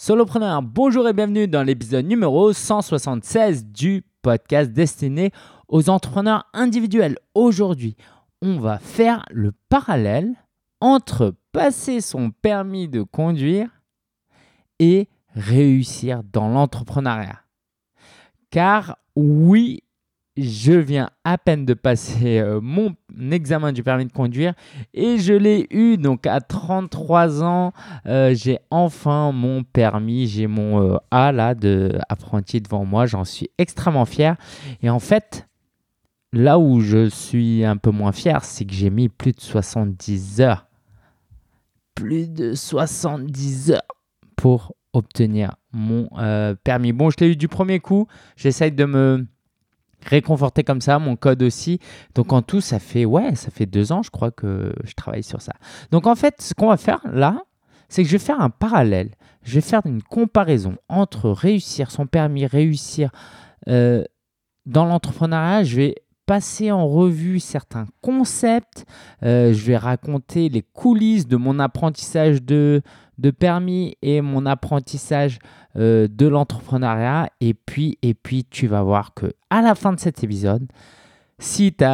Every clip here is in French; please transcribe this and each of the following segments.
Solopreneur, bonjour et bienvenue dans l'épisode numéro 176 du podcast destiné aux entrepreneurs individuels. Aujourd'hui, on va faire le parallèle entre passer son permis de conduire et réussir dans l'entrepreneuriat. Car oui, je viens à peine de passer euh, mon examen du permis de conduire et je l'ai eu donc à 33 ans. Euh, j'ai enfin mon permis, j'ai mon euh, A là de apprenti devant moi. J'en suis extrêmement fier. Et en fait, là où je suis un peu moins fier, c'est que j'ai mis plus de 70 heures. Plus de 70 heures pour obtenir mon permis. Bon, je l'ai eu du premier coup. J'essaye de me réconforté comme ça, mon code aussi. Donc en tout, ça fait ouais, ça fait deux ans, je crois que je travaille sur ça. Donc en fait, ce qu'on va faire là, c'est que je vais faire un parallèle. Je vais faire une comparaison entre réussir son permis, réussir euh, dans l'entrepreneuriat. Je vais passer en revue certains concepts. Euh, je vais raconter les coulisses de mon apprentissage de, de permis et mon apprentissage euh, de l'entrepreneuriat. Et puis, et puis, tu vas voir que à la fin de cet épisode, si tu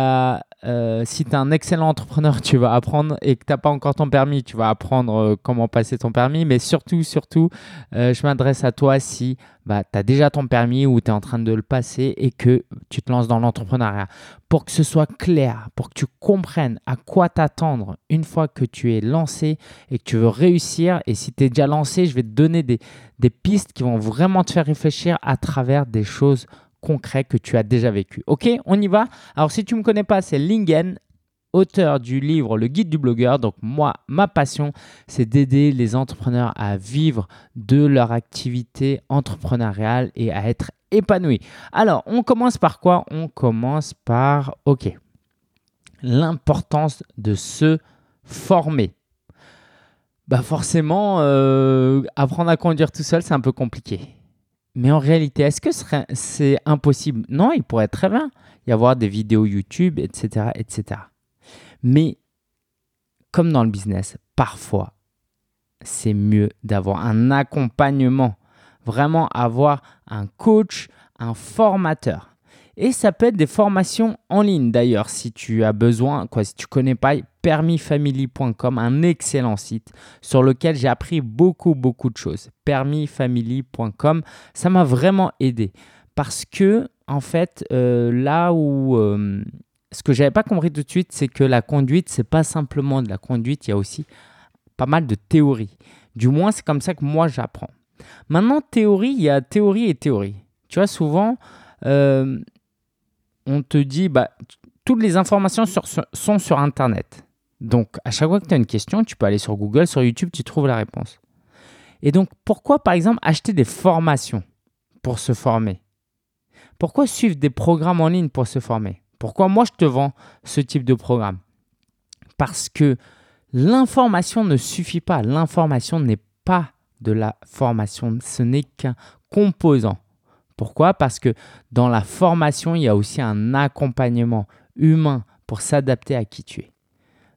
euh, si tu es un excellent entrepreneur, tu vas apprendre et que tu n'as pas encore ton permis, tu vas apprendre euh, comment passer ton permis. Mais surtout, surtout, euh, je m'adresse à toi si bah, tu as déjà ton permis ou tu es en train de le passer et que tu te lances dans l'entrepreneuriat. Pour que ce soit clair, pour que tu comprennes à quoi t'attendre une fois que tu es lancé et que tu veux réussir. Et si tu es déjà lancé, je vais te donner des, des pistes qui vont vraiment te faire réfléchir à travers des choses concret que tu as déjà vécu. Ok, on y va. Alors si tu ne me connais pas, c'est Lingen, auteur du livre Le guide du blogueur. Donc moi, ma passion, c'est d'aider les entrepreneurs à vivre de leur activité entrepreneuriale et à être épanouis. Alors, on commence par quoi? On commence par, ok, l'importance de se former. Bah forcément, euh, apprendre à conduire tout seul, c'est un peu compliqué. Mais en réalité, est-ce que c'est impossible? Non, il pourrait très bien y avoir des vidéos YouTube, etc., etc. Mais comme dans le business, parfois, c'est mieux d'avoir un accompagnement, vraiment avoir un coach, un formateur. Et ça peut être des formations en ligne d'ailleurs, si tu as besoin, quoi, si tu connais pas permisfamily.com, un excellent site sur lequel j'ai appris beaucoup, beaucoup de choses. Permisfamily.com, ça m'a vraiment aidé parce que, en fait, euh, là où. Euh, ce que j'avais pas compris tout de suite, c'est que la conduite, c'est pas simplement de la conduite, il y a aussi pas mal de théorie. Du moins, c'est comme ça que moi j'apprends. Maintenant, théorie, il y a théorie et théorie. Tu vois, souvent, euh, on te dit, bah, toutes les informations sont sur Internet. Donc, à chaque fois que tu as une question, tu peux aller sur Google, sur YouTube, tu trouves la réponse. Et donc, pourquoi, par exemple, acheter des formations pour se former? Pourquoi suivre des programmes en ligne pour se former? Pourquoi moi, je te vends ce type de programme? Parce que l'information ne suffit pas. L'information n'est pas de la formation. Ce n'est qu'un composant. Pourquoi? Parce que dans la formation, il y a aussi un accompagnement humain pour s'adapter à qui tu es.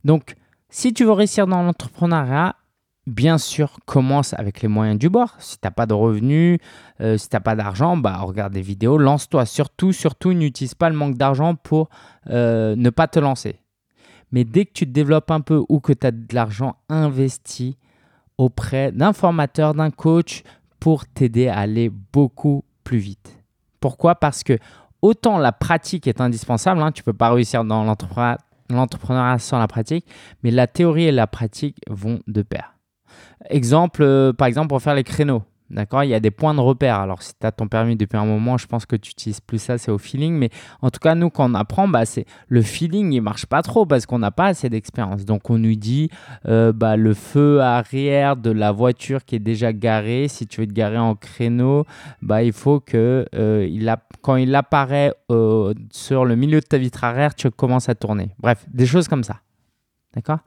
Donc, si tu veux réussir dans l'entrepreneuriat, bien sûr, commence avec les moyens du bord. Si tu n'as pas de revenus, euh, si tu n'as pas d'argent, bah, regarde des vidéos, lance-toi. Surtout, surtout, n'utilise pas le manque d'argent pour euh, ne pas te lancer. Mais dès que tu te développes un peu ou que tu as de l'argent investi auprès d'un formateur, d'un coach pour t'aider à aller beaucoup plus vite. Pourquoi? Parce que autant la pratique est indispensable, hein, tu ne peux pas réussir dans l'entrepreneuriat sans la pratique, mais la théorie et la pratique vont de pair. Exemple, euh, par exemple, pour faire les créneaux. D'accord Il y a des points de repère. Alors, si tu as ton permis depuis un moment, je pense que tu utilises plus ça, c'est au feeling. Mais en tout cas, nous, quand on apprend, bah, c'est le feeling, il marche pas trop parce qu'on n'a pas assez d'expérience. Donc, on nous dit euh, bah, le feu arrière de la voiture qui est déjà garée. Si tu veux te garer en créneau, bah, il faut que euh, il a, quand il apparaît euh, sur le milieu de ta vitre arrière, tu commences à tourner. Bref, des choses comme ça. D'accord?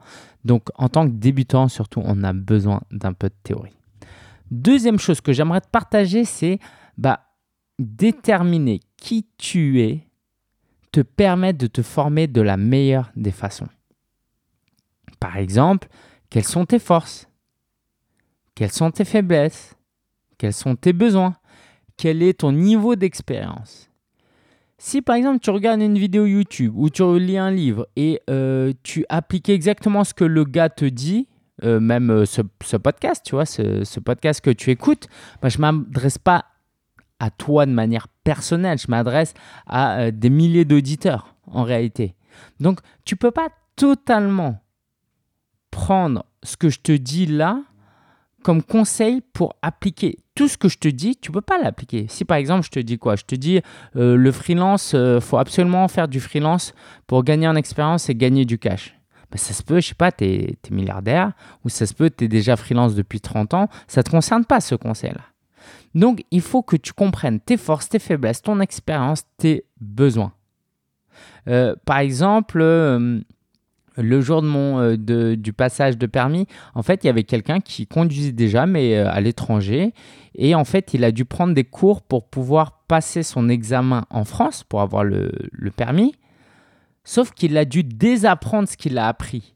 Donc, en tant que débutant, surtout, on a besoin d'un peu de théorie. Deuxième chose que j'aimerais te partager, c'est bah, déterminer qui tu es te permet de te former de la meilleure des façons. Par exemple, quelles sont tes forces? Quelles sont tes faiblesses? Quels sont tes besoins? Quel est ton niveau d'expérience? Si par exemple tu regardes une vidéo YouTube ou tu lis un livre et euh, tu appliques exactement ce que le gars te dit, euh, même euh, ce, podcast, tu vois, ce, podcast que tu écoutes, bah, je ne m'adresse pas à toi de manière personnelle, je m'adresse à des milliers d'auditeurs en réalité. Donc tu peux pas totalement prendre ce que je te dis là comme conseil pour appliquer tout ce que je te dis, tu peux pas l'appliquer. Si par exemple je te dis quoi? Je te dis euh, le freelance, euh, faut absolument faire du freelance pour gagner en expérience et gagner du cash. Ben, ça se peut, je sais pas, tu es, milliardaire ou ça se peut, tu es déjà freelance depuis 30 ans. Ça ne te concerne pas ce conseil-là. Donc il faut que tu comprennes tes forces, tes faiblesses, ton expérience, tes besoins. Euh, par exemple, le jour de mon, euh, du passage de permis, en fait, il y avait quelqu'un qui conduisait déjà, mais euh, à l'étranger. Et en fait, il a dû prendre des cours pour pouvoir passer son examen en France, pour avoir le, permis. Sauf qu'il a dû désapprendre ce qu'il a appris.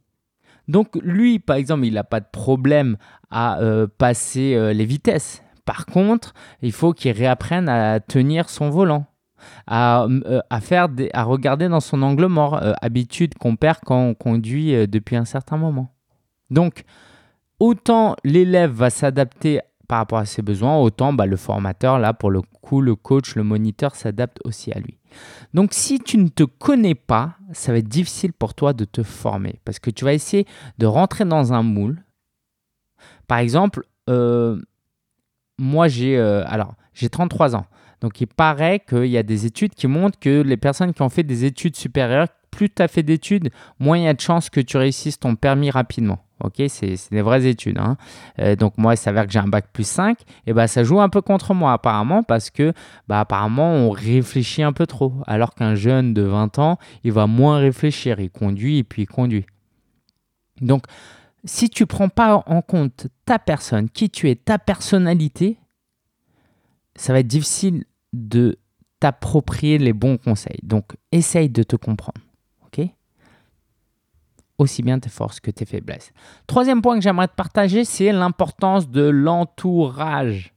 Donc lui, par exemple, il n'a pas de problème à euh, passer les vitesses. Par contre, il faut qu'il réapprenne à tenir son volant à, euh, à, faire à regarder dans son angle mort, euh, habitude qu'on perd quand on conduit euh, depuis un certain moment. Donc, autant l'élève va s'adapter par rapport à ses besoins, autant bah, le formateur, là, pour le coup, le coach, le moniteur s'adapte aussi à lui. Donc, si tu ne te connais pas, ça va être difficile pour toi de te former parce que tu vas essayer de rentrer dans un moule. Par exemple, moi, j'ai alors j'ai 33 ans. Donc il paraît qu'il y a des études qui montrent que les personnes qui ont fait des études supérieures, plus tu as fait d'études, moins il y a de chances que tu réussisses ton permis rapidement. Ok, c'est des vraies études. Hein. Euh, donc moi, il s'avère que j'ai un bac plus 5, et bah ça joue un peu contre moi apparemment parce que bah apparemment on réfléchit un peu trop, alors qu'un jeune de 20 ans, il va moins réfléchir, il conduit et puis il conduit. Donc si tu prends pas en compte ta personne, qui tu es, ta personnalité, ça va être difficile de t'approprier les bons conseils. Donc, essaye de te comprendre. Aussi bien tes forces que tes faiblesses. Troisième point que j'aimerais te partager, c'est l'importance de l'entourage.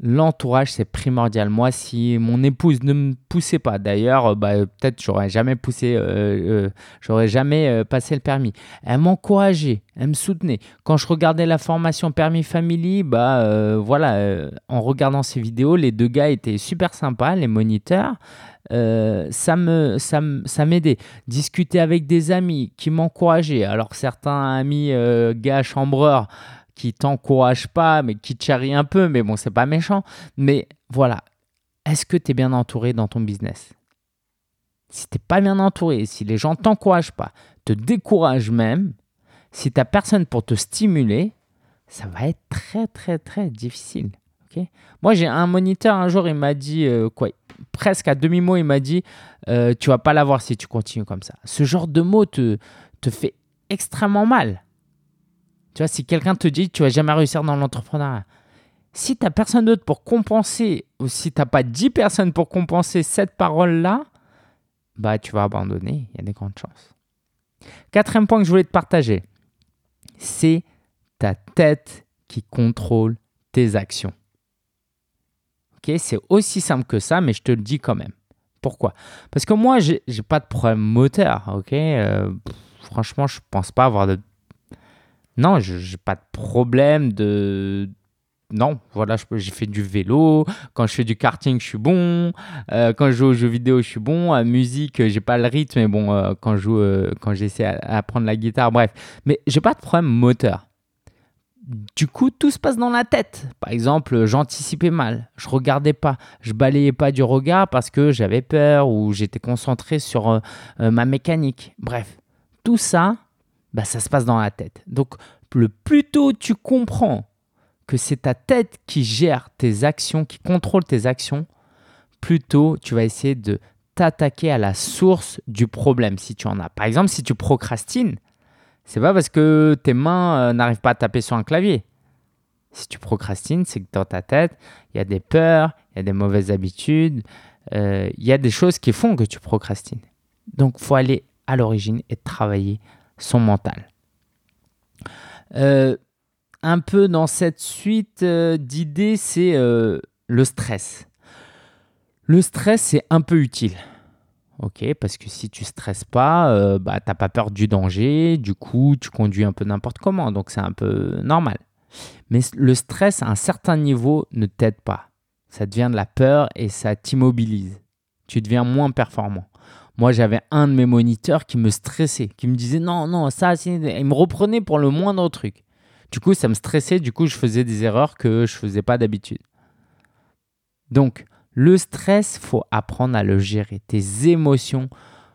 L'entourage, c'est primordial. Moi, si mon épouse ne me poussait pas, d'ailleurs, euh, bah, peut-être j'aurais jamais poussé, euh, euh, j'aurais jamais passé le permis. Elle m'encourageait, elle me soutenait. Quand je regardais la formation permis family, bah voilà, en regardant ces vidéos, les deux gars étaient super sympas, les moniteurs. ça me ça m'aidait discuter avec des amis qui m'encourageaient alors certains amis gars chambreurs qui t'encourage pas, mais qui te charrie un peu, mais bon, c'est pas méchant. Mais voilà, est-ce que tu es bien entouré dans ton business? Si tu pas bien entouré, si les gens t'encouragent pas, te découragent même, si tu personne pour te stimuler, ça va être très très très difficile. Moi, j'ai un moniteur un jour, il m'a dit, euh, quoi, presque à demi-mot, il m'a dit, euh, tu vas pas l'avoir si tu continues comme ça. Ce genre de mot te, te fait extrêmement mal. Tu vois, si quelqu'un te dit tu vas jamais réussir dans l'entrepreneuriat, si tu n'as personne d'autre pour compenser, ou si tu n'as pas 10 personnes pour compenser cette parole-là, bah tu vas abandonner, il y a des grandes chances. Quatrième point que je voulais te partager, c'est ta tête qui contrôle tes actions. Ok, c'est aussi simple que ça, mais je te le dis quand même. Pourquoi? Parce que moi, j'ai pas de problème moteur. Ok, euh, franchement, je pense pas avoir de non, je n'ai pas de problème de. Non, voilà, j'ai fait du vélo. Quand je fais du karting, je suis bon. Euh, quand je joue aux jeux vidéo, je suis bon. À musique, j'ai pas le rythme, mais bon, euh, quand je euh, quand j'essaie à apprendre la guitare, bref. Mais j'ai pas de problème moteur. Du coup, tout se passe dans la tête. Par exemple, j'anticipais mal, je regardais pas, je balayais pas du regard parce que j'avais peur ou j'étais concentré sur ma mécanique. Bref, tout ça, bah, ça se passe dans la tête. Donc, le plus tôt tu comprends que c'est ta tête qui gère tes actions, qui contrôle tes actions, plus tôt tu vas essayer de t'attaquer à la source du problème si tu en as. Par exemple, si tu procrastines, c'est pas parce que tes mains euh, n'arrivent pas à taper sur un clavier. Si tu procrastines, c'est que dans ta tête, il y a des peurs, il y a des mauvaises habitudes, euh, il y a des choses qui font que tu procrastines. Donc, faut aller à l'origine et travailler son mental. Euh, un peu dans cette suite euh, d'idées, c'est euh, le stress. Le stress, c'est un peu utile. Ok, parce que si tu stresses pas, bah, tu n'as pas peur du danger, du coup, tu conduis un peu n'importe comment, donc c'est un peu normal. Mais le stress, à un certain niveau, ne t'aide pas. Ça devient de la peur et ça t'immobilise. Tu deviens moins performant. Moi, j'avais un de mes moniteurs qui me stressait, qui me disait non, non, ça, il me reprenait pour le moindre truc. Du coup, ça me stressait, du coup, je faisais des erreurs que je ne faisais pas d'habitude. Donc, le stress, faut apprendre à le gérer. Tes émotions,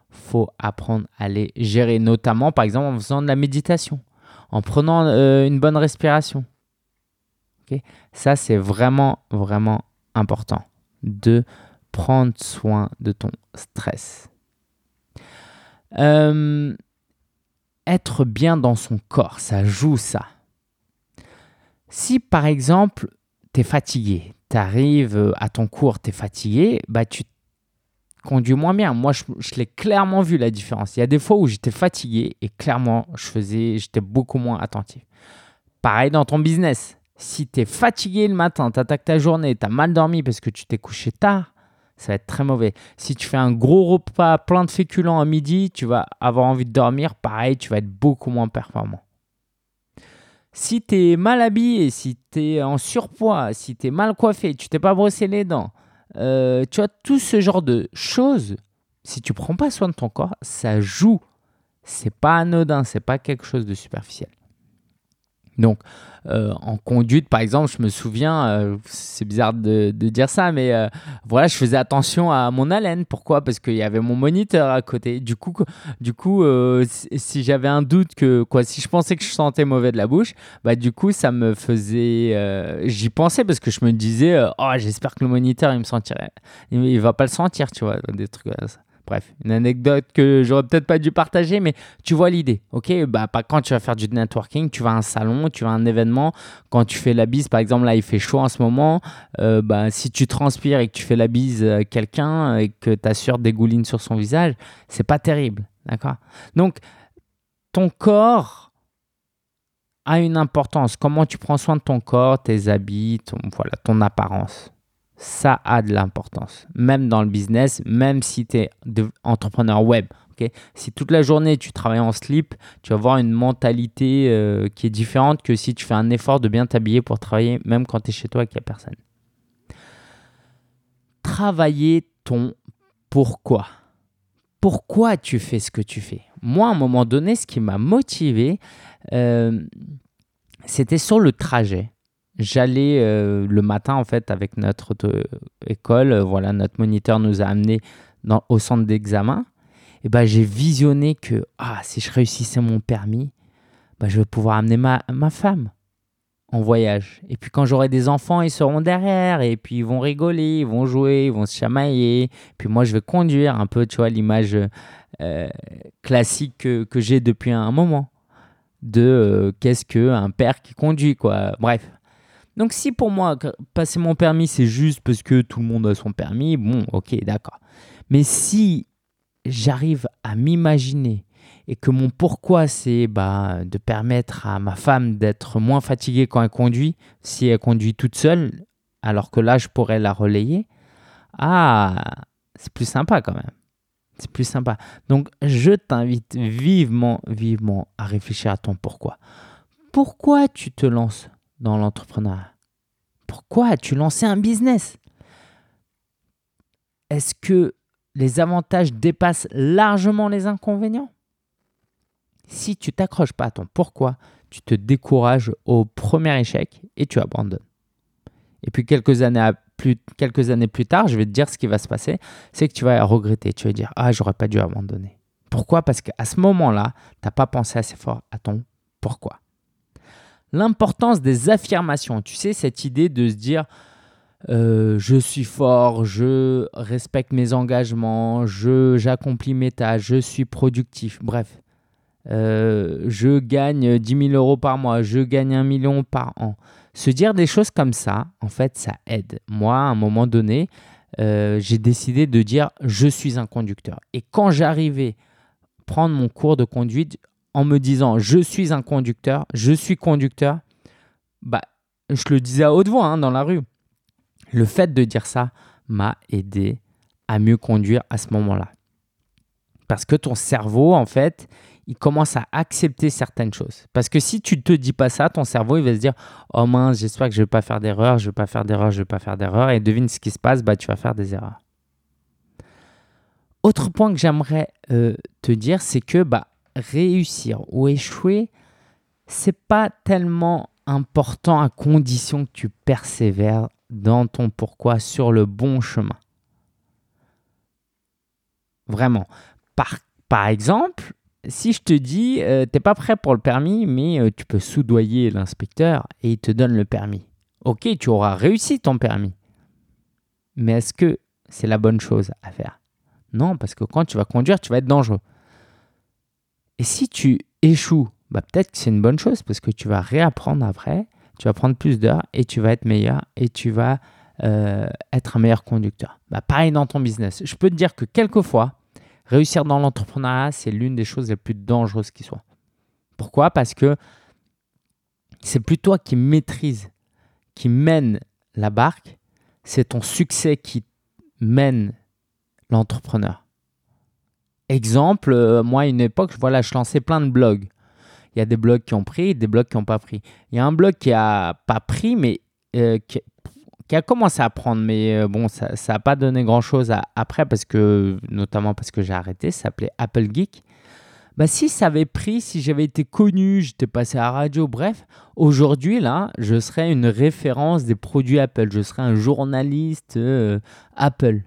faut apprendre à les gérer, notamment par exemple en faisant de la méditation, en prenant euh, une bonne respiration. Ça, c'est vraiment, vraiment important de prendre soin de ton stress. Euh, être bien dans son corps, ça joue ça. Si par exemple, tu es fatigué, tu arrives euh, à ton cours, tu es fatigué, bah tu conduis moins bien. Moi, je, l'ai clairement vu la différence. Il y a des fois où j'étais fatigué et clairement, je faisais, j'étais beaucoup moins attentif. Pareil dans ton business. Si tu es fatigué le matin, tu attaques ta journée, tu as mal dormi parce que tu t'es couché tard, ça va être très mauvais. Si tu fais un gros repas plein de féculents à midi, tu vas avoir envie de dormir, pareil, tu vas être beaucoup moins performant si tu es mal habillé, si tu es en surpoids, si tu es mal coiffé, tu t'es pas brossé les dents, euh, tu vois, tout ce genre de choses, si tu prends pas soin de ton corps, ça joue. C'est pas anodin, c'est pas quelque chose de superficiel. Donc, euh, en conduite, par exemple, je me souviens, euh, c'est bizarre de, dire ça, mais euh, voilà, je faisais attention à mon haleine. Pourquoi? Parce qu'il y avait mon moniteur à côté. Du coup, du coup si j'avais un doute que, quoi, si je pensais que je sentais mauvais de la bouche, bah du coup, ça me faisait, j'y pensais parce que je me disais, oh, j'espère que le moniteur il me sentirait, il, va pas le sentir, tu vois, des trucs comme ça. Bref, une anecdote que j'aurais peut-être pas dû partager, mais tu vois l'idée, ok? Bah, quand tu vas faire du networking, tu vas à un salon, tu vas à un événement. Quand tu fais la bise, par exemple, là, il fait chaud en ce moment. Euh, bah, si tu transpires et que tu fais la bise à quelqu'un et que tu assures des goulines sur son visage, c'est pas terrible, d'accord? Donc, ton corps a une importance. Comment tu prends soin de ton corps, tes habits, voilà, ton apparence? Ça a de l'importance. Même dans le business, même si tu es entrepreneur web. si toute la journée tu travailles en slip, tu vas avoir une mentalité euh, qui est différente que si tu fais un effort de bien t'habiller pour travailler, même quand tu es chez toi et qu'il n'y a personne. Travailler ton pourquoi. Pourquoi tu fais ce que tu fais? Moi, à un moment donné, ce qui m'a motivé, euh, c'était sur le trajet j'allais euh, le matin en fait avec notre école, euh, voilà, notre moniteur nous a amenés au centre d'examen. Et ben j'ai visionné que ah si je réussissais mon permis, ben, je vais pouvoir amener ma, ma femme en voyage. Et puis quand j'aurai des enfants, ils seront derrière et puis ils vont rigoler, ils vont jouer, ils vont se chamailler. Puis moi je vais conduire un peu, tu vois, l'image euh, classique que, que j'ai depuis un moment de qu'est-ce que un père qui conduit quoi. Bref. Donc si pour moi, passer mon permis, c'est juste parce que tout le monde a son permis, bon, ok, d'accord. Mais si j'arrive à m'imaginer et que mon pourquoi, c'est bah, de permettre à ma femme d'être moins fatiguée quand elle conduit, si elle conduit toute seule, alors que là, je pourrais la relayer, ah, c'est plus sympa quand même. C'est plus sympa. Donc, je t'invite vivement, vivement à réfléchir à ton pourquoi. Pourquoi tu te lances dans l'entrepreneuriat. Pourquoi as-tu lancé un business? Est-ce que les avantages dépassent largement les inconvénients? Si tu t'accroches pas à ton pourquoi, tu te décourages au premier échec et tu abandonnes. Et puis quelques années, plus, plus tard, je vais te dire ce qui va se passer, c'est que tu vas regretter, tu vas dire ah j'aurais pas dû abandonner. Pourquoi? Parce qu'à ce moment-là, tu n'as pas pensé assez fort à ton pourquoi l'importance des affirmations. Tu sais, cette idée de se dire euh, je suis fort, je respecte mes engagements, je, j'accomplis mes tâches, je suis productif. Bref, euh, je gagne 10 000 euros par mois, je gagne un million par an. Se dire des choses comme ça, en fait, ça aide. Moi, à un moment donné, euh, j'ai décidé de dire je suis un conducteur. Et quand j'arrivais prendre mon cours de conduite, en me disant je suis un conducteur, je suis conducteur, bah, je le disais à haute voix hein, dans la rue. Le fait de dire ça m'a aidé à mieux conduire à ce moment-là. Parce que ton cerveau, en fait, il commence à accepter certaines choses. Parce que si tu ne te dis pas ça, ton cerveau, il va se dire Oh mince, j'espère que je ne vais pas faire d'erreur, je ne vais pas faire d'erreur, je ne vais pas faire d'erreur. Et devine ce qui se passe, bah, tu vas faire des erreurs. Autre point que j'aimerais euh, te dire, c'est que bah, réussir ou échouer, c'est pas tellement important à condition que tu persévères dans ton pourquoi sur le bon chemin. Vraiment. Par, par exemple, si je te dis, euh, tu n'es pas prêt pour le permis, mais euh, tu peux soudoyer l'inspecteur et il te donne le permis. Ok, tu auras réussi ton permis. Mais est-ce que c'est la bonne chose à faire? Non, parce que quand tu vas conduire, tu vas être dangereux. Et si tu échoues, bah peut-être que c'est une bonne chose parce que tu vas réapprendre après, tu vas prendre plus d'heures et tu vas être meilleur et tu vas euh, être un meilleur conducteur. Bah, pareil dans ton business. Je peux te dire que quelquefois, réussir dans l'entrepreneuriat, c'est l'une des choses les plus dangereuses qui soit. Pourquoi? Parce que c'est plus toi qui maîtrise, qui mène la barque, c'est ton succès qui mène l'entrepreneur. Exemple, euh, moi à une époque, voilà, je lançais plein de blogs. Il y a des blogs qui ont pris, des blogs qui n'ont pas pris. Il y a un blog qui n'a pas pris, mais euh, qui, a commencé à prendre, mais euh, bon, ça n'a pas donné grand-chose après, parce que, notamment parce que j'ai arrêté, ça s'appelait Apple Geek. Bah, si ça avait pris, si j'avais été connu, j'étais passé à la radio, bref, aujourd'hui, là, je serais une référence des produits Apple. Je serais un journaliste Apple.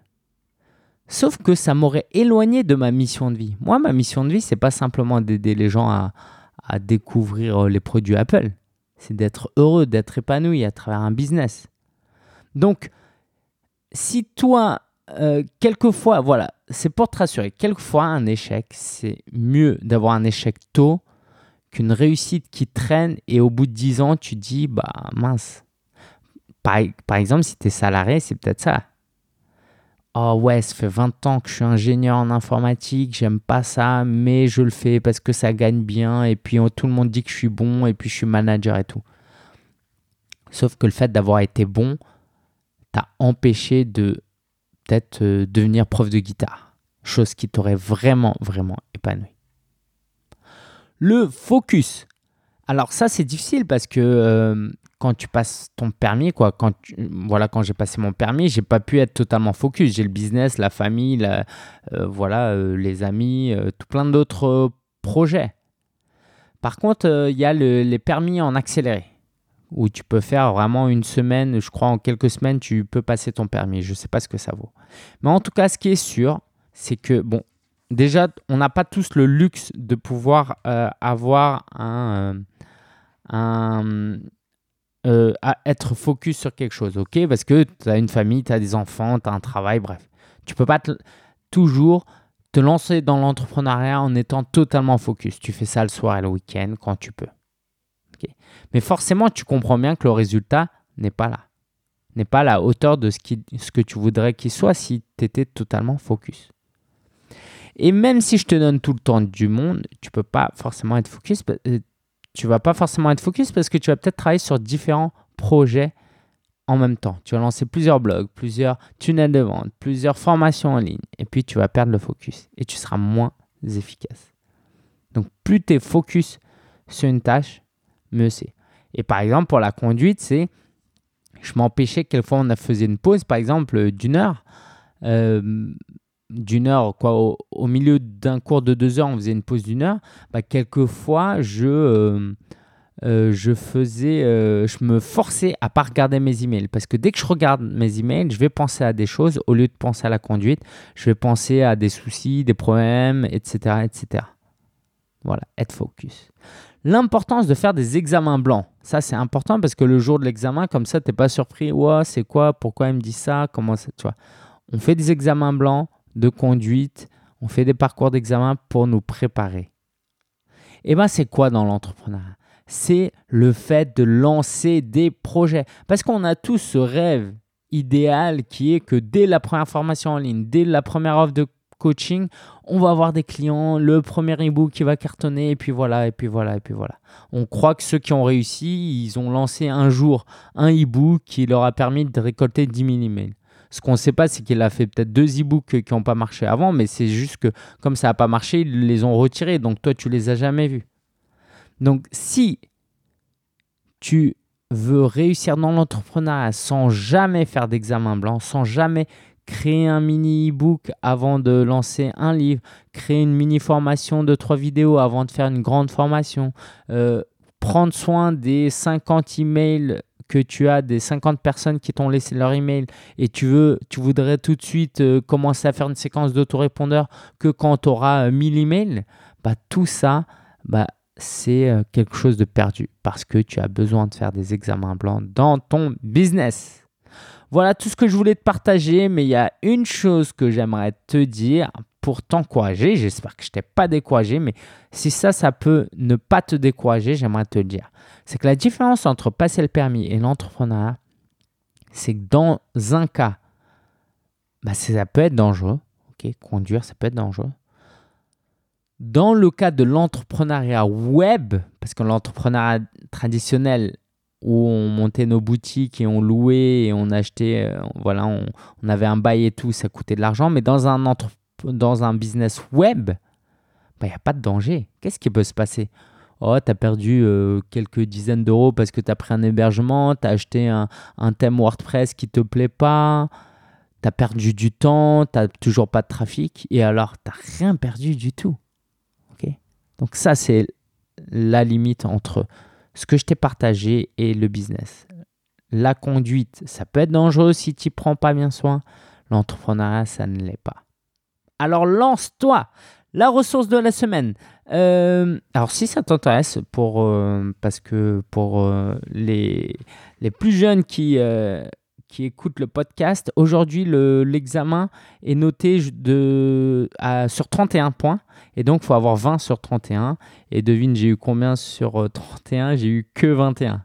Sauf que ça m'aurait éloigné de ma mission de vie. Moi, ma mission de vie, c'est pas simplement d'aider les gens à, découvrir euh, les produits Apple. C'est d'être heureux, d'être épanoui à travers un business. Donc, si toi, euh, quelquefois, voilà, c'est pour te rassurer, quelquefois un échec, c'est mieux d'avoir un échec tôt qu'une réussite qui traîne et au bout de 10 ans, tu dis, bah mince. Par, par exemple, si tu es salarié, c'est peut-être ça. Oh ouais, ça fait 20 ans que je suis ingénieur en informatique, j'aime pas ça, mais je le fais parce que ça gagne bien et puis tout le monde dit que je suis bon et puis je suis manager et tout. Sauf que le fait d'avoir été bon, empêché de peut-être euh, devenir prof de guitare, chose qui t'aurait vraiment, vraiment épanoui. Le focus. Alors ça, c'est difficile parce que euh, quand tu passes ton permis, quoi, quand voilà, quand j'ai passé mon permis, j'ai pas pu être totalement focus. J'ai le business, la famille, euh, voilà, les amis, tout plein d'autres projets. Par contre, il y a les permis en accéléré où tu peux faire vraiment une semaine, je crois en quelques semaines, tu peux passer ton permis. Je sais pas ce que ça vaut. Mais en tout cas, ce qui est sûr, c'est que, bon, déjà, on n'a pas tous le luxe de pouvoir euh, avoir un... Euh, un euh, à être focus sur quelque chose, ok? Parce que tu as une famille, tu as des enfants, tu as un travail, bref. Tu peux pas toujours te lancer dans l'entrepreneuriat en étant totalement focus. Tu fais ça le soir et le week-end quand tu peux. Mais forcément, tu comprends bien que le résultat n'est pas là. N'est pas à la hauteur de ce, que tu voudrais qu'il soit si tu étais totalement focus. Et même si je te donne tout le temps du monde, tu peux pas forcément être focus. Tu vas pas forcément être focus parce que tu vas peut-être travailler sur différents projets en même temps. Tu vas lancer plusieurs blogs, plusieurs tunnels de vente, plusieurs formations en ligne. Et puis tu vas perdre le focus et tu seras moins efficace. Donc plus tu es focus sur une tâche, mieux c'est. Et par exemple, pour la conduite, c'est je m'empêchais quelquefois on a faisait une pause, par exemple, d'une heure. Euh, d'une heure, quoi, au, milieu d'un cours de deux heures, on faisait une pause d'une heure. Bah, quelquefois, je, euh, euh, je faisais, je me forçais à pas regarder mes emails parce que dès que je regarde mes emails, je vais penser à des choses au lieu de penser à la conduite. Je vais penser à des soucis, des problèmes, etc., etc. Voilà, être focus. L'importance de faire des examens blancs. Ça, c'est important parce que le jour de l'examen, comme ça, tu n'es pas surpris. Ouais, c'est quoi? Pourquoi il me dit ça? Comment ça Tu vois? On fait des examens blancs de conduite. On fait des parcours d'examen pour nous préparer. Et eh bien, c'est quoi dans l'entrepreneuriat? C'est le fait de lancer des projets. Parce qu'on a tous ce rêve idéal qui est que dès la première formation en ligne, dès la première offre de coaching, on va avoir des clients, le premier e-book qui va cartonner, et puis voilà, et puis voilà, et puis voilà. On croit que ceux qui ont réussi, ils ont lancé un jour un e-book qui leur a permis de récolter 10 000 emails. Ce qu'on ne sait pas, c'est qu'il a fait peut-être deux e-books qui n'ont pas marché avant, mais c'est juste que comme ça n'a pas marché, ils les ont retirés. Donc toi, tu les as jamais vus. Donc si tu veux réussir dans l'entrepreneuriat sans jamais faire d'examen blanc, sans jamais créer un mini e-book avant de lancer un livre, créer une mini formation de trois vidéos avant de faire une grande formation, euh, prendre soin des 50 emails que tu as des 50 personnes qui t'ont laissé leur email et tu veux tu voudrais tout de suite euh, commencer à faire une séquence d'autorépondeurs que quand tu auras 1000 emails, bah tout ça bah c'est euh, quelque chose de perdu parce que tu as besoin de faire des examens blancs dans ton business. Voilà tout ce que je voulais te partager, mais il y a une chose que j'aimerais te dire pour t'encourager. J'espère que je t'ai pas découragé, mais si ça, ça peut ne pas te décourager, j'aimerais te dire. C'est que la différence entre passer le permis et l'entrepreneuriat, c'est que dans un cas, bah, ça peut être dangereux. ok Conduire, ça peut être dangereux. Dans le cas de l'entrepreneuriat web, parce que l'entrepreneuriat traditionnel, où on montait nos boutiques et on louait et on achetait, euh, voilà, on, avait un bail et tout, ça coûtait de l'argent. Mais dans un, dans un business web, il bah, n'y a pas de danger. Qu'est-ce qui peut se passer? Oh, tu as perdu euh, quelques dizaines d'euros parce que tu as pris un hébergement, tu as acheté un, un, thème WordPress qui te plaît pas, tu as perdu du temps, tu toujours pas de trafic, et alors tu rien perdu du tout. ok? Donc ça, c'est la limite entre ce que je t'ai partagé et le business. La conduite, ça peut être dangereux si tu prends pas bien soin. L'entrepreneuriat, ça ne l'est pas. Alors lance-toi. La ressource de la semaine. Euh, alors si ça t'intéresse, pour, euh, parce que pour euh, les, les plus jeunes qui, qui écoutent le podcast, aujourd'hui l'examen est noté de, sur 31 points. Et donc, faut avoir 20 sur 31. Et devine, j'ai eu combien sur 31 euh, J'ai eu que 21.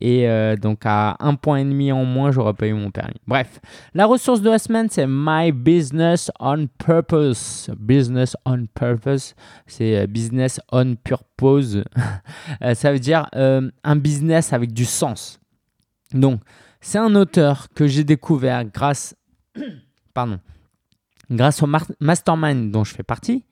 Et euh, donc, à un point et demi en moins, j'aurais pas eu mon permis. Bref, la ressource de la semaine, c'est My Business on Purpose. Business on Purpose, c'est euh, business on purpose. Ça veut dire un business avec du sens. Donc, c'est un auteur que j'ai découvert grâce, pardon, grâce au mastermind dont je fais partie.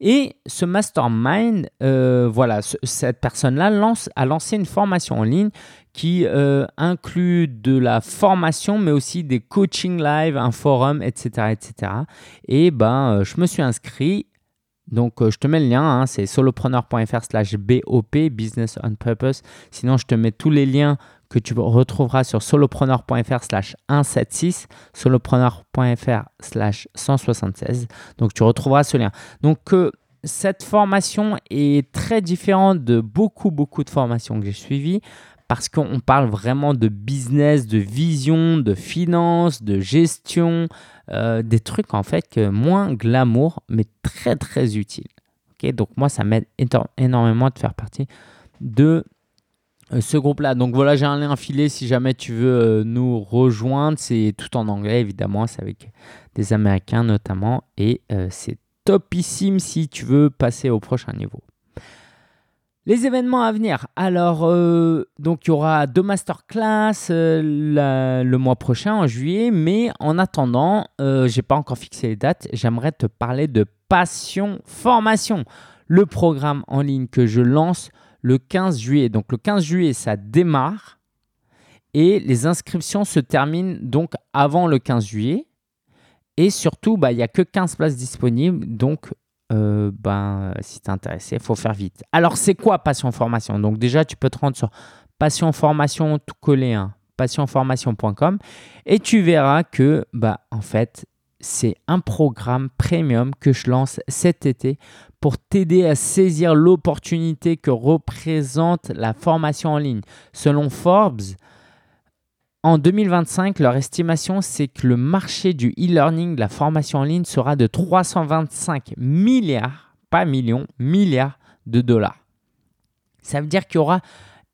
Et ce mastermind, euh, voilà, cette personne-là lance, a lancé une formation en ligne qui euh, inclut de la formation, mais aussi des coaching live, un forum, etc. etc. Et ben, euh, je me suis inscrit. Donc, je te mets le lien, hein, c'est solopreneur.fr slash BOP, Business on Purpose. Sinon, je te mets tous les liens que tu retrouveras sur solopreneur.fr slash 176, solopreneur.fr slash 176. Donc tu retrouveras ce lien. Donc euh, cette formation est très différente de beaucoup, beaucoup de formations que j'ai suivies parce qu'on parle vraiment de business, de vision, de finance, de gestion, euh, des trucs en fait que moins glamour, mais très, très utiles. Donc moi, ça m'aide énormément de faire partie de ce groupe-là. Donc voilà, j'ai un lien filé si jamais tu veux euh, nous rejoindre. C'est tout en anglais, évidemment. C'est avec des Américains notamment. Et euh, c'est topissime si tu veux passer au prochain niveau. Les événements à venir. Alors, donc il y aura deux masterclass le mois prochain, en juillet. Mais en attendant, je n'ai pas encore fixé les dates. J'aimerais te parler de Passion Formation, le programme en ligne que je lance le 15 juillet. Donc le 15 juillet, ça démarre et les inscriptions se terminent donc avant le 15 juillet. Et surtout, bah, il n'y a que 15 places disponibles. Donc, euh, ben, si tu es intéressé, il faut faire vite. Alors, c'est quoi Passion Formation? Donc déjà, tu peux te rendre sur Passion Formation tout collé, hein, passionformation.com et tu verras que, bah, en fait, c'est un programme premium que je lance cet été pour t'aider à saisir l'opportunité que représente la formation en ligne. Selon Forbes, en 2025, leur estimation, c'est que le marché du e-learning, de la formation en ligne, sera de 325 milliards, pas millions, milliards de dollars. Ça veut dire qu'il y aura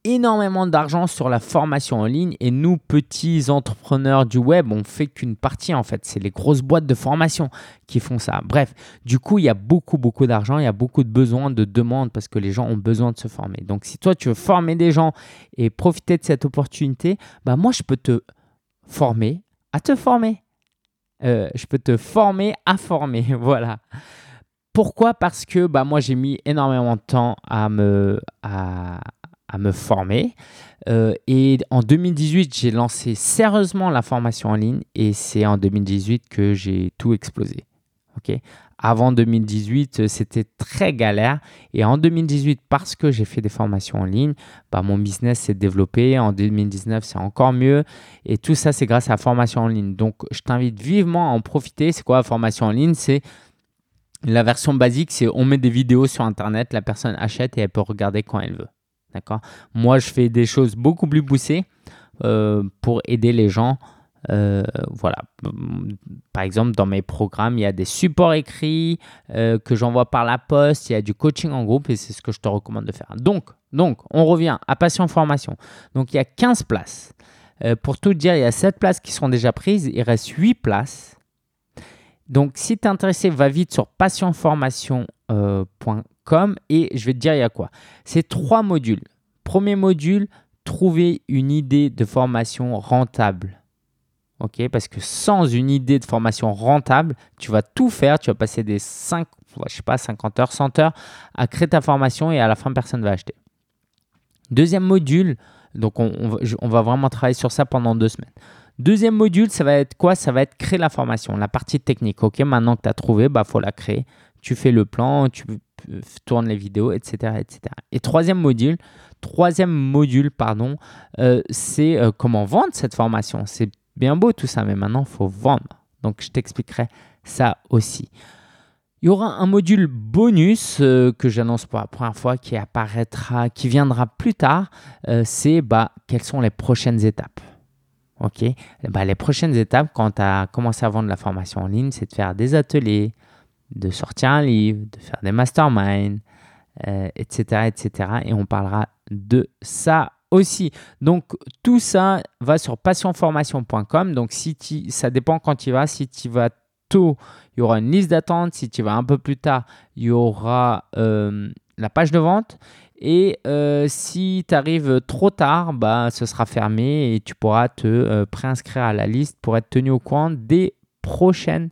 énormément d'argent sur la formation en ligne et nous, petits entrepreneurs du web, on fait qu'une partie en fait. C'est les grosses boîtes de formation qui font ça. Bref, du coup, il y a beaucoup, beaucoup d'argent, il y a beaucoup de besoins, de demandes parce que les gens ont besoin de se former. Donc, si toi, tu veux former des gens et profiter de cette opportunité, bah moi, je peux te former à te former. Euh, je peux te former à former. Voilà. Pourquoi? Parce que bah, moi, j'ai mis énormément de temps à me, à, me former. Euh, et en 2018, j'ai lancé sérieusement la formation en ligne et c'est en 2018 que j'ai tout explosé. ok Avant 2018, euh, c'était très galère. Et en 2018, parce que j'ai fait des formations en ligne, bah, mon business s'est développé. En 2019, c'est encore mieux. Et tout ça, c'est grâce à la formation en ligne. Donc, je t'invite vivement à en profiter. C'est quoi la formation en ligne? C'est la version basique, c'est on met des vidéos sur Internet, la personne achète et elle peut regarder quand elle veut. D'accord Moi, je fais des choses beaucoup plus poussées euh, pour aider les gens. Euh, voilà. Par exemple, dans mes programmes, il y a des supports écrits euh, que j'envoie par la poste. Il y a du coaching en groupe et c'est ce que je te recommande de faire. Donc, donc on revient à Passion Formation. Donc, il y a 15 places. pour tout dire, il y a 7 places qui sont déjà prises. Il reste 8 places. Donc, si tu es intéressé, va vite sur passionformation.com euh, et je vais te dire il y a quoi. C'est trois modules. Premier module, trouver une idée de formation rentable. Ok, parce que sans une idée de formation rentable, tu vas tout faire, tu vas passer des 5, je sais pas, 50 heures, 100 heures à créer ta formation et à la fin, personne ne va acheter. Deuxième module, donc on, va vraiment travailler sur ça pendant deux semaines. Deuxième module, ça va être quoi? Ça va être créer la formation, la partie technique. Ok, maintenant que tu as trouvé, il bah, faut la créer. Tu fais le plan, tu tournes les vidéos, etc. etc. Et troisième module, troisième module, pardon, euh, c'est euh, comment vendre cette formation. C'est bien beau tout ça, mais maintenant, il faut vendre. Donc, je t'expliquerai ça aussi. Il y aura un module bonus euh, que j'annonce pour la première fois qui apparaîtra, qui viendra plus tard. c'est bah, quelles sont les prochaines étapes. OK? Bah, Les prochaines étapes, quand tu as commencé à vendre la formation en ligne, c'est de faire des ateliers, de sortir un livre, de faire des masterminds, etc., euh, etc. Et on parlera de ça aussi. Donc, tout ça va sur passionformation.com. Donc, si ça dépend quand tu vas. Si tu vas tôt, il y aura une liste d'attente. Si tu vas un peu plus tard, il y aura euh, la page de vente. Et euh, si tu arrives trop tard, bah, ce sera fermé et tu pourras te préinscrire à la liste pour être tenu au courant des prochaines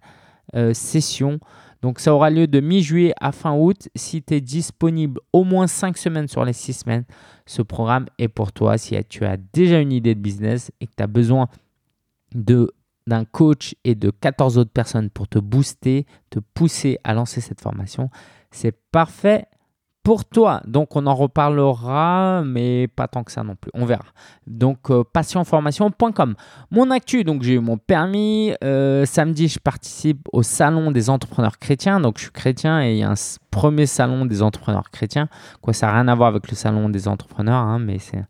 sessions. Donc ça aura lieu de mi-juillet à fin août. Si tu es disponible au moins 5 semaines sur les 6 semaines, ce programme est pour toi. Si tu as déjà une idée de business et que tu as besoin d'un coach et de 14 autres personnes pour te booster, te pousser à lancer cette formation, c'est parfait pour toi. Donc on en reparlera, mais pas tant que ça non plus. On verra. Donc euh, passionformation.com. Mon actu, donc j'ai eu mon permis. Euh, samedi, je participe au salon des entrepreneurs chrétiens. Donc je suis chrétien et il y a un premier salon des entrepreneurs chrétiens. Quoi, ça n'a rien à voir avec le salon des entrepreneurs, hein, mais c'est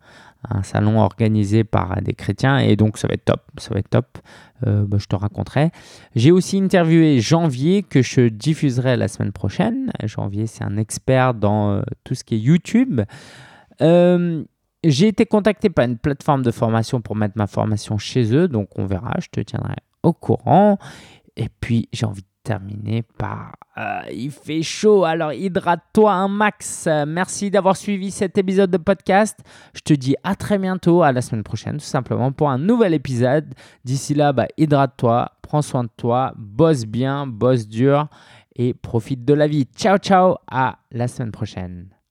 un salon organisé par des chrétiens et donc ça va être top, ça va être top. Euh, bah, je te raconterai. J'ai aussi interviewé Janvier que je diffuserai la semaine prochaine. Janvier, c'est un expert dans euh, tout ce qui est YouTube. Euh, j'ai été contacté par une plateforme de formation pour mettre ma formation chez eux, donc on verra, je te tiendrai au courant. Et puis j'ai envie terminer par euh, il fait chaud, alors hydrate-toi un max. Merci d'avoir suivi cet épisode de podcast. Je te dis à très bientôt, à la semaine prochaine, tout simplement pour un nouvel épisode. D'ici là, bah, hydrate-toi, prends soin de toi, bosse bien, bosse dur et profite de la vie. Ciao, ciao, à la semaine prochaine.